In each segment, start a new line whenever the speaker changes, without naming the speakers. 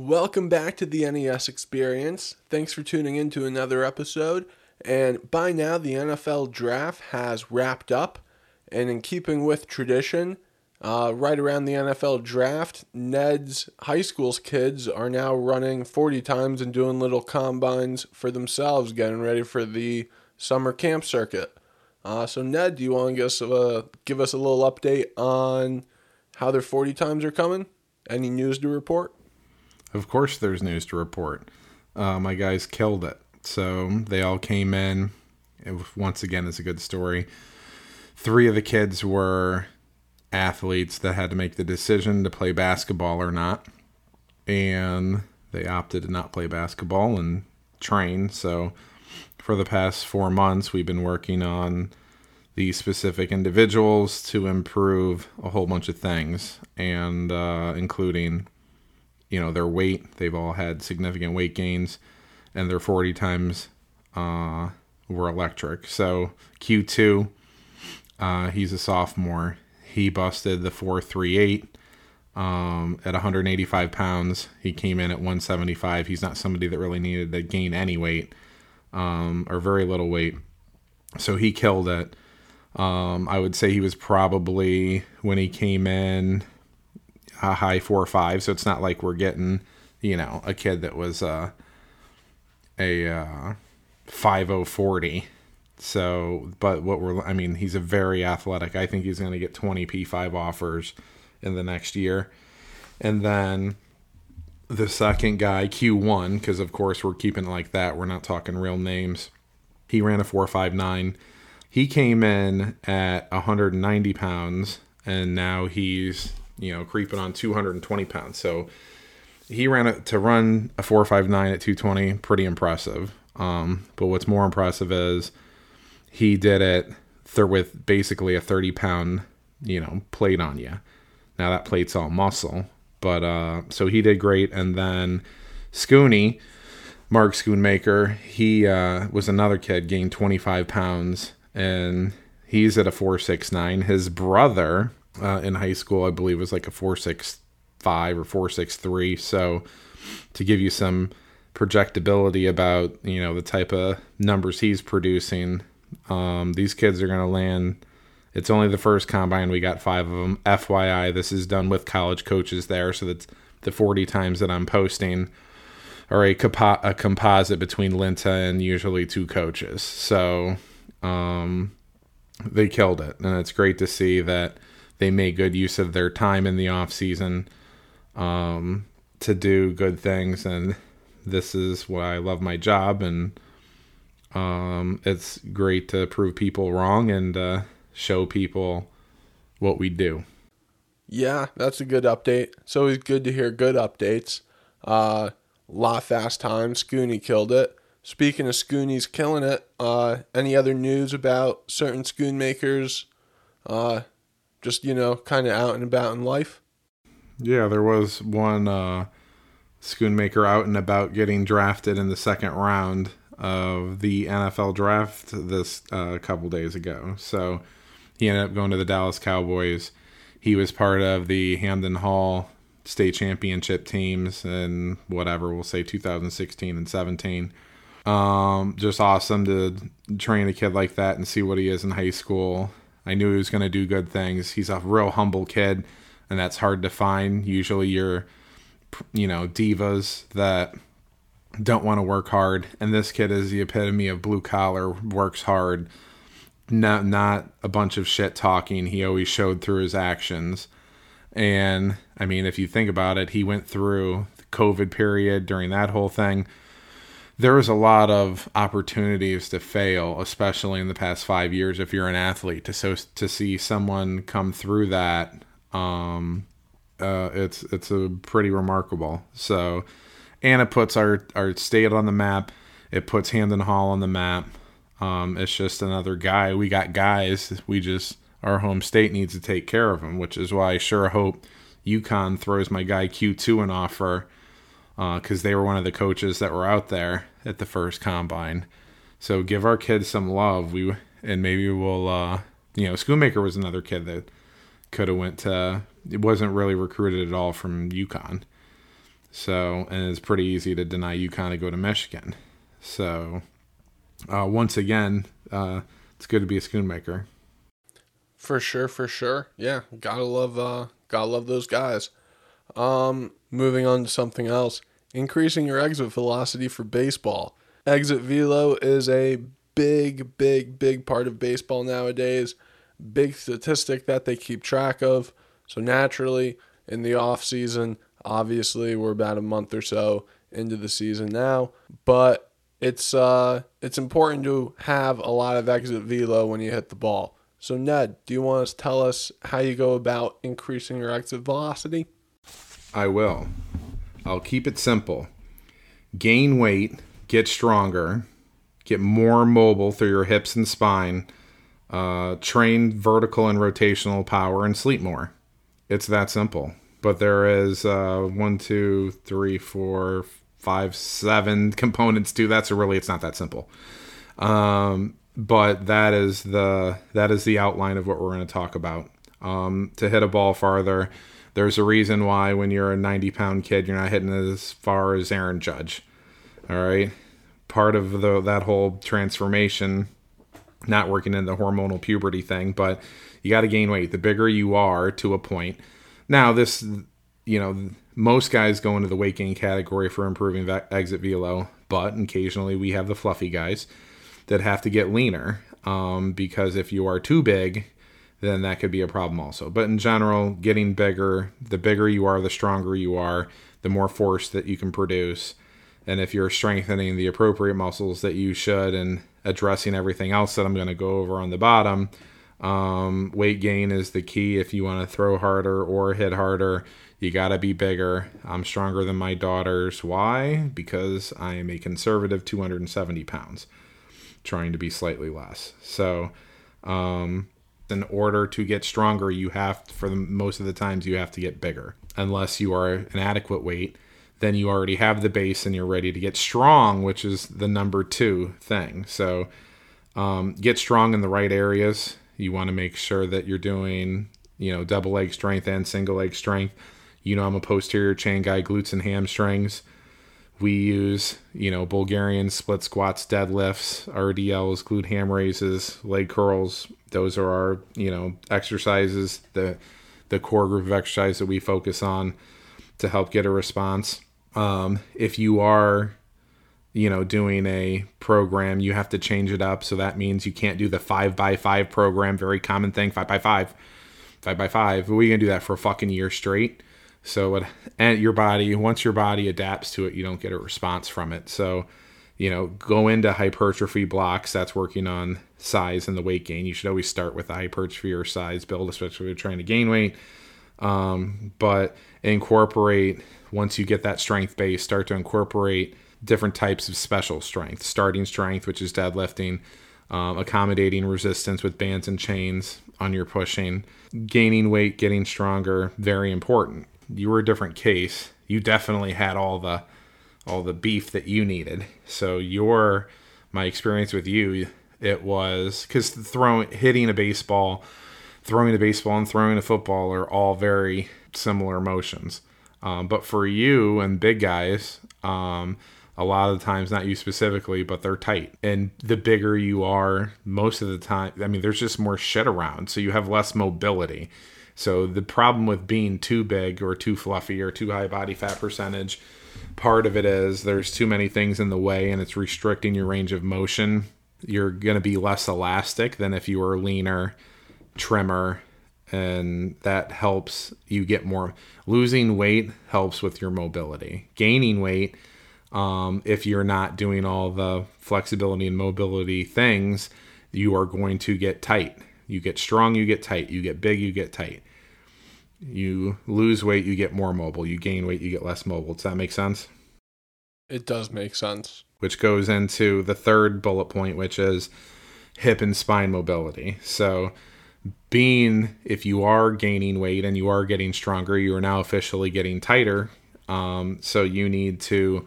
Welcome back to the NES Experience. Thanks for tuning in to another episode. And by now, the NFL draft has wrapped up. And in keeping with tradition, uh, right around the NFL draft, Ned's high school's kids are now running 40 times and doing little combines for themselves, getting ready for the summer camp circuit. Uh, so, Ned, do you want to give us, a, give us a little update on how their 40 times are coming? Any news to report?
Of course, there's news to report. Uh, my guys killed it. So they all came in. It once again, it's a good story. Three of the kids were athletes that had to make the decision to play basketball or not. And they opted to not play basketball and train. So for the past four months, we've been working on these specific individuals to improve a whole bunch of things, and uh, including, you know, their weight. They've all had significant weight gains, and their 40 times uh, were electric. So Q2, uh, he's a sophomore. He busted the 438 um, at 185 pounds. He came in at 175. He's not somebody that really needed to gain any weight um, or very little weight. So he killed it. Um, I would say he was probably when he came in a high four or five. So it's not like we're getting, you know, a kid that was uh, a uh, five oh forty. So, but what we're, I mean, he's a very athletic. I think he's going to get 20 P5 offers in the next year. And then the second guy, Q1, because of course we're keeping it like that. We're not talking real names. He ran a 459 he came in at 190 pounds and now he's you know creeping on 220 pounds. So he ran it to run a 459 at 220 pretty impressive. Um, but what's more impressive is he did it th- with basically a 30 pound you know plate on you now that plate's all muscle but uh, so he did great. And then Scooney Mark Schoonmaker, he uh, was another kid, gained 25 pounds and he's at a 469. His brother uh, in high school, I believe, was like a 465 or 463. So to give you some projectability about you know the type of numbers he's producing, um, these kids are going to land. It's only the first combine. We got five of them. FYI, this is done with college coaches there, so that's the 40 times that I'm posting are a, compo- a composite between Linta and usually two coaches. So um, they killed it, and it's great to see that they made good use of their time in the off season um, to do good things. And this is why I love my job, and um, it's great to prove people wrong and uh, show people what we do.
Yeah, that's a good update. It's always good to hear good updates. Uh, lot fast time. Scooney killed it. Speaking of Scoonies killing it, uh, any other news about certain Schoonmakers? Uh, just you know, kind of out and about in life.
Yeah, there was one uh, Schoonmaker out and about getting drafted in the second round of the NFL draft this uh, couple days ago. So he ended up going to the Dallas Cowboys. He was part of the hamden Hall state championship teams and whatever we'll say 2016 and 17 um, just awesome to train a kid like that and see what he is in high school. I knew he was going to do good things. He's a real humble kid, and that's hard to find. Usually, you're, you know, divas that don't want to work hard, and this kid is the epitome of blue collar, works hard. Not not a bunch of shit talking. He always showed through his actions. And I mean, if you think about it, he went through the COVID period during that whole thing there was a lot of opportunities to fail, especially in the past five years. If you're an athlete, to so to see someone come through that, um, uh, it's it's a pretty remarkable. So, and it puts our our state on the map. It puts Hamden Hall on the map. Um, it's just another guy. We got guys. We just our home state needs to take care of them, which is why I sure hope UConn throws my guy Q two an offer because uh, they were one of the coaches that were out there at the first combine. So give our kids some love. We and maybe we'll, uh, you know, Schoonmaker was another kid that could have went to. It wasn't really recruited at all from UConn. So, and it's pretty easy to deny UConn to go to Michigan. So, uh, once again, uh, it's good to be a Schoonmaker.
For sure, for sure. Yeah, gotta love, uh, gotta love those guys. Um, moving on to something else. Increasing your exit velocity for baseball. Exit velo is a big, big, big part of baseball nowadays. Big statistic that they keep track of. So naturally, in the off season, obviously we're about a month or so into the season now, but it's uh it's important to have a lot of exit velo when you hit the ball. So Ned, do you want to tell us how you go about increasing your exit velocity?
I will. I'll keep it simple. Gain weight, get stronger, get more mobile through your hips and spine, uh, train vertical and rotational power, and sleep more. It's that simple. But there is uh, one, two, three, four, five, seven components to that. So really, it's not that simple. Um, but that is the that is the outline of what we're going to talk about. Um, to hit a ball farther, there's a reason why when you're a 90 pound kid, you're not hitting as far as Aaron Judge. All right, part of the that whole transformation, not working in the hormonal puberty thing, but you got to gain weight. The bigger you are to a point. Now this, you know, most guys go into the weight gain category for improving exit velo, but occasionally we have the fluffy guys that have to get leaner um, because if you are too big, then that could be a problem also. But in general, getting bigger, the bigger you are, the stronger you are, the more force that you can produce. And if you're strengthening the appropriate muscles that you should and addressing everything else that I'm going to go over on the bottom, um, weight gain is the key if you want to throw harder or hit harder. You got to be bigger. I'm stronger than my daughters. Why? Because I am a conservative 270 pounds, trying to be slightly less. So, um, in order to get stronger, you have, for the, most of the times, you have to get bigger. Unless you are an adequate weight, then you already have the base and you're ready to get strong, which is the number two thing. So, um, get strong in the right areas you want to make sure that you're doing, you know, double leg strength and single leg strength. You know, I'm a posterior chain guy, glutes and hamstrings. We use, you know, Bulgarian split squats, deadlifts, RDLs, glute ham raises, leg curls. Those are our, you know, exercises, the the core group of exercise that we focus on to help get a response. Um, if you are you know doing a program you have to change it up. So that means you can't do the five by five program. Very common thing. Five by five. Five by five. We gonna do that for a fucking year straight so it, and your body once your body adapts to it you don't get a response from it. So you know go into hypertrophy blocks. That's working on size and the weight gain. You should always start with the hypertrophy or size build especially if you're trying to gain weight. Um, but incorporate once you get that strength base start to incorporate different types of special strength. Starting strength, which is deadlifting, um, accommodating resistance with bands and chains on your pushing, gaining weight, getting stronger, very important. You were a different case. You definitely had all the all the beef that you needed. So your my experience with you, it was because throwing hitting a baseball, throwing a baseball and throwing a football are all very similar motions. Um, but for you and big guys, um, a lot of the times not you specifically but they're tight and the bigger you are most of the time i mean there's just more shit around so you have less mobility so the problem with being too big or too fluffy or too high body fat percentage part of it is there's too many things in the way and it's restricting your range of motion you're going to be less elastic than if you were leaner trimmer and that helps you get more losing weight helps with your mobility gaining weight um, if you're not doing all the flexibility and mobility things, you are going to get tight. You get strong, you get tight. You get big, you get tight. You lose weight, you get more mobile. You gain weight, you get less mobile. Does that make sense?
It does make sense.
Which goes into the third bullet point, which is hip and spine mobility. So, being if you are gaining weight and you are getting stronger, you are now officially getting tighter. Um, so, you need to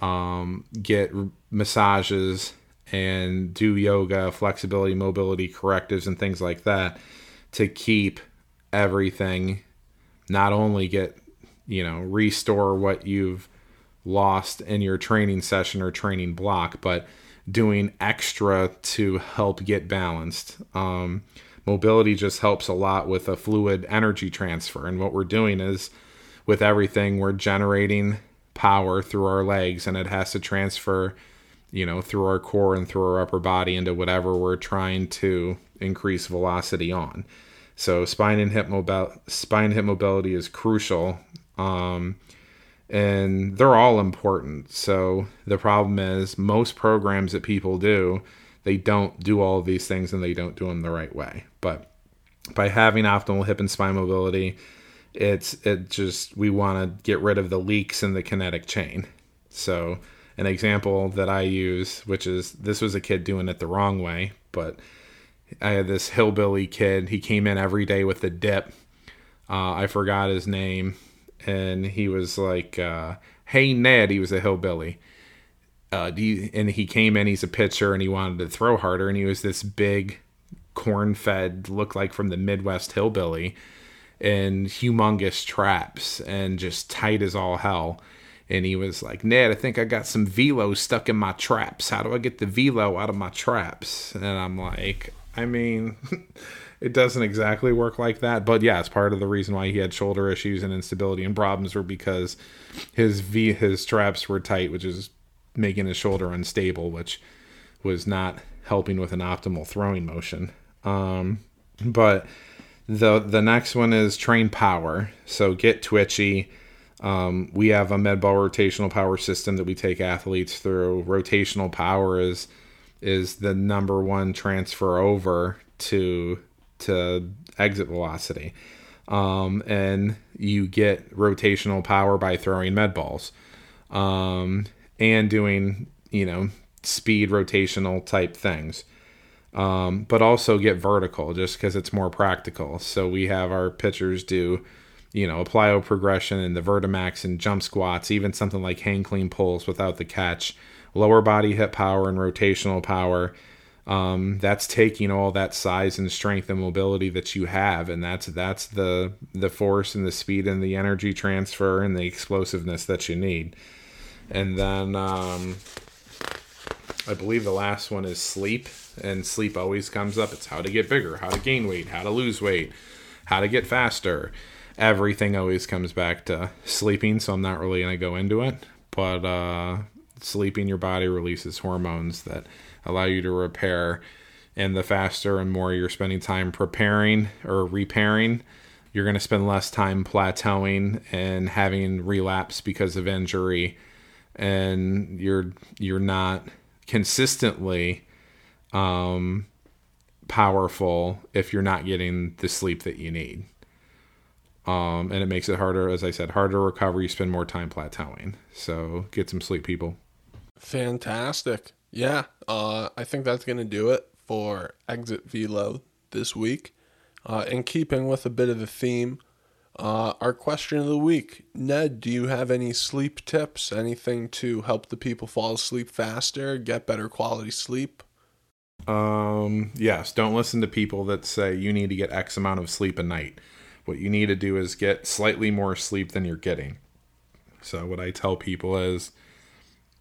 um, get massages and do yoga, flexibility, mobility correctives, and things like that to keep everything not only get you know, restore what you've lost in your training session or training block, but doing extra to help get balanced. Um, mobility just helps a lot with a fluid energy transfer. And what we're doing is with everything, we're generating power through our legs and it has to transfer, you know, through our core and through our upper body into whatever we're trying to increase velocity on. So spine and hip mobil- spine hip mobility is crucial. Um, and they're all important. So the problem is most programs that people do, they don't do all of these things and they don't do them the right way. But by having optimal hip and spine mobility, it's it just we want to get rid of the leaks in the kinetic chain. So an example that I use, which is this was a kid doing it the wrong way, but I had this hillbilly kid. He came in every day with a dip. Uh, I forgot his name and he was like, uh, "Hey Ned," he was a hillbilly. Uh, you, and he came in. He's a pitcher, and he wanted to throw harder. And he was this big, corn-fed, looked like from the Midwest hillbilly, and humongous traps, and just tight as all hell. And he was like, Ned, I think I got some velo stuck in my traps. How do I get the velo out of my traps? And I'm like, I mean. it doesn't exactly work like that. But yeah, it's part of the reason why he had shoulder issues and instability and problems were because his V his straps were tight, which is making his shoulder unstable, which was not helping with an optimal throwing motion. Um, but the the next one is train power. So get twitchy. Um, we have a medball rotational power system that we take athletes through. Rotational power is is the number one transfer over to to exit velocity. Um, and you get rotational power by throwing med balls um, and doing, you know, speed rotational type things. Um, but also get vertical just because it's more practical. So we have our pitchers do, you know, a plyo progression and the Vertimax and jump squats, even something like hang clean pulls without the catch, lower body hip power and rotational power um, that's taking all that size and strength and mobility that you have, and that's that's the the force and the speed and the energy transfer and the explosiveness that you need. And then um, I believe the last one is sleep, and sleep always comes up. It's how to get bigger, how to gain weight, how to lose weight, how to get faster. Everything always comes back to sleeping, so I'm not really gonna go into it. But uh, sleeping, your body releases hormones that allow you to repair. And the faster and more you're spending time preparing or repairing, you're going to spend less time plateauing and having relapse because of injury and you're you're not consistently um, powerful if you're not getting the sleep that you need. Um, and it makes it harder, as I said, harder to recover. You spend more time plateauing. So get some sleep, people.
Fantastic. Yeah, uh, I think that's going to do it for Exit Velo this week. Uh, in keeping with a bit of the theme, uh, our question of the week Ned, do you have any sleep tips? Anything to help the people fall asleep faster, get better quality sleep?
Um, yes, don't listen to people that say you need to get X amount of sleep a night. What you need to do is get slightly more sleep than you're getting. So, what I tell people is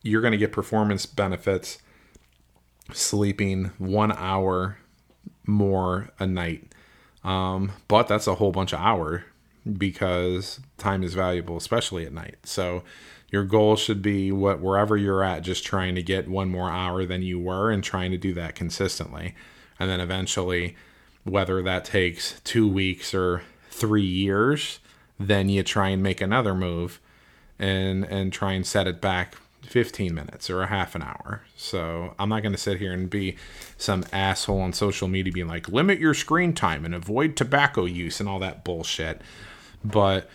you're going to get performance benefits sleeping one hour more a night. Um, but that's a whole bunch of hour because time is valuable, especially at night. So your goal should be what wherever you're at, just trying to get one more hour than you were and trying to do that consistently. And then eventually, whether that takes two weeks or three years, then you try and make another move and and try and set it back 15 minutes or a half an hour. So I'm not going to sit here and be some asshole on social media being like, limit your screen time and avoid tobacco use and all that bullshit. But,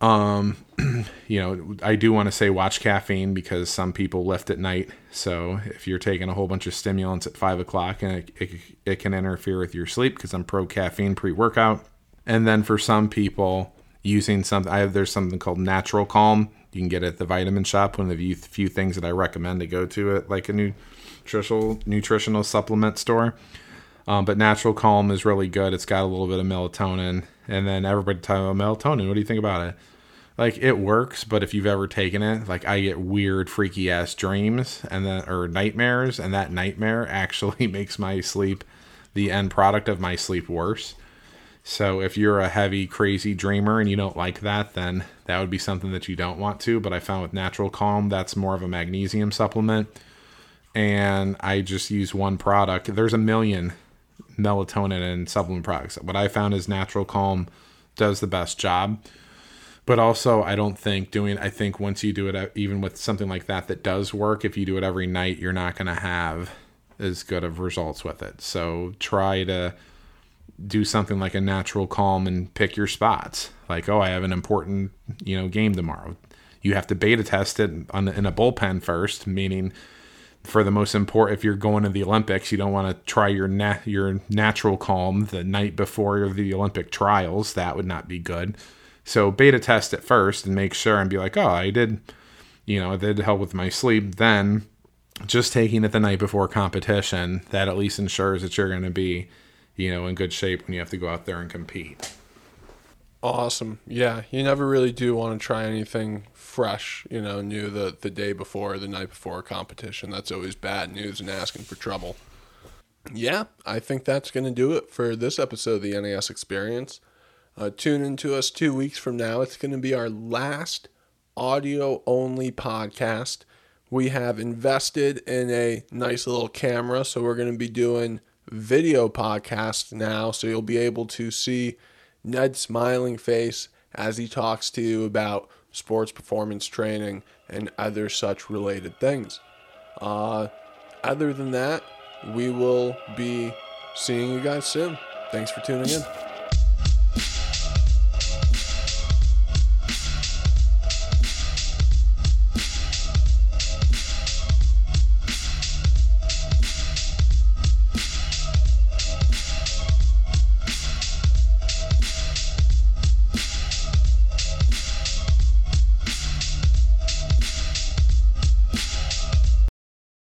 um, you know, I do want to say watch caffeine because some people lift at night. So if you're taking a whole bunch of stimulants at five o'clock and it, it, it can interfere with your sleep because I'm pro caffeine pre workout. And then for some people, using something, I have, there's something called natural calm you can get it at the vitamin shop. One of the few things that I recommend to go to it, like a nutritional nutritional supplement store. Um, but Natural Calm is really good. It's got a little bit of melatonin, and then everybody talking about melatonin. What do you think about it? like it works, but if you've ever taken it, like I get weird, freaky ass dreams and then or nightmares, and that nightmare actually makes my sleep, the end product of my sleep, worse. So if you're a heavy, crazy dreamer and you don't like that, then that would be something that you don't want to. But I found with Natural Calm, that's more of a magnesium supplement. And I just use one product. There's a million melatonin and supplement products. What I found is Natural Calm does the best job. But also, I don't think doing, I think once you do it, uh, even with something like that that does work, if you do it every night, you're not going to have as good of results with it. So try to do something like a natural calm and pick your spots. Like, oh, I have an important, you know, game tomorrow. You have to beta test it on, in a bullpen first, meaning for the most important, if you're going to the Olympics, you don't want to try your na- your natural calm the night before the Olympic trials. That would not be good. So beta test it first and make sure and be like, oh, I did, you know, I did help with my sleep. Then just taking it the night before competition, that at least ensures that you're going to be, you know, in good shape when you have to go out there and compete.
Awesome. Yeah, you never really do want to try anything fresh, you know, new the, the day before, the night before a competition. That's always bad news and asking for trouble. Yeah, I think that's going to do it for this episode of the NES Experience. Uh, tune into us two weeks from now. It's going to be our last audio only podcast. We have invested in a nice little camera, so we're going to be doing video podcast now. So you'll be able to see Ned's smiling face as he talks to you about sports performance training and other such related things. Uh, other than that, we will be seeing you guys soon. Thanks for tuning in.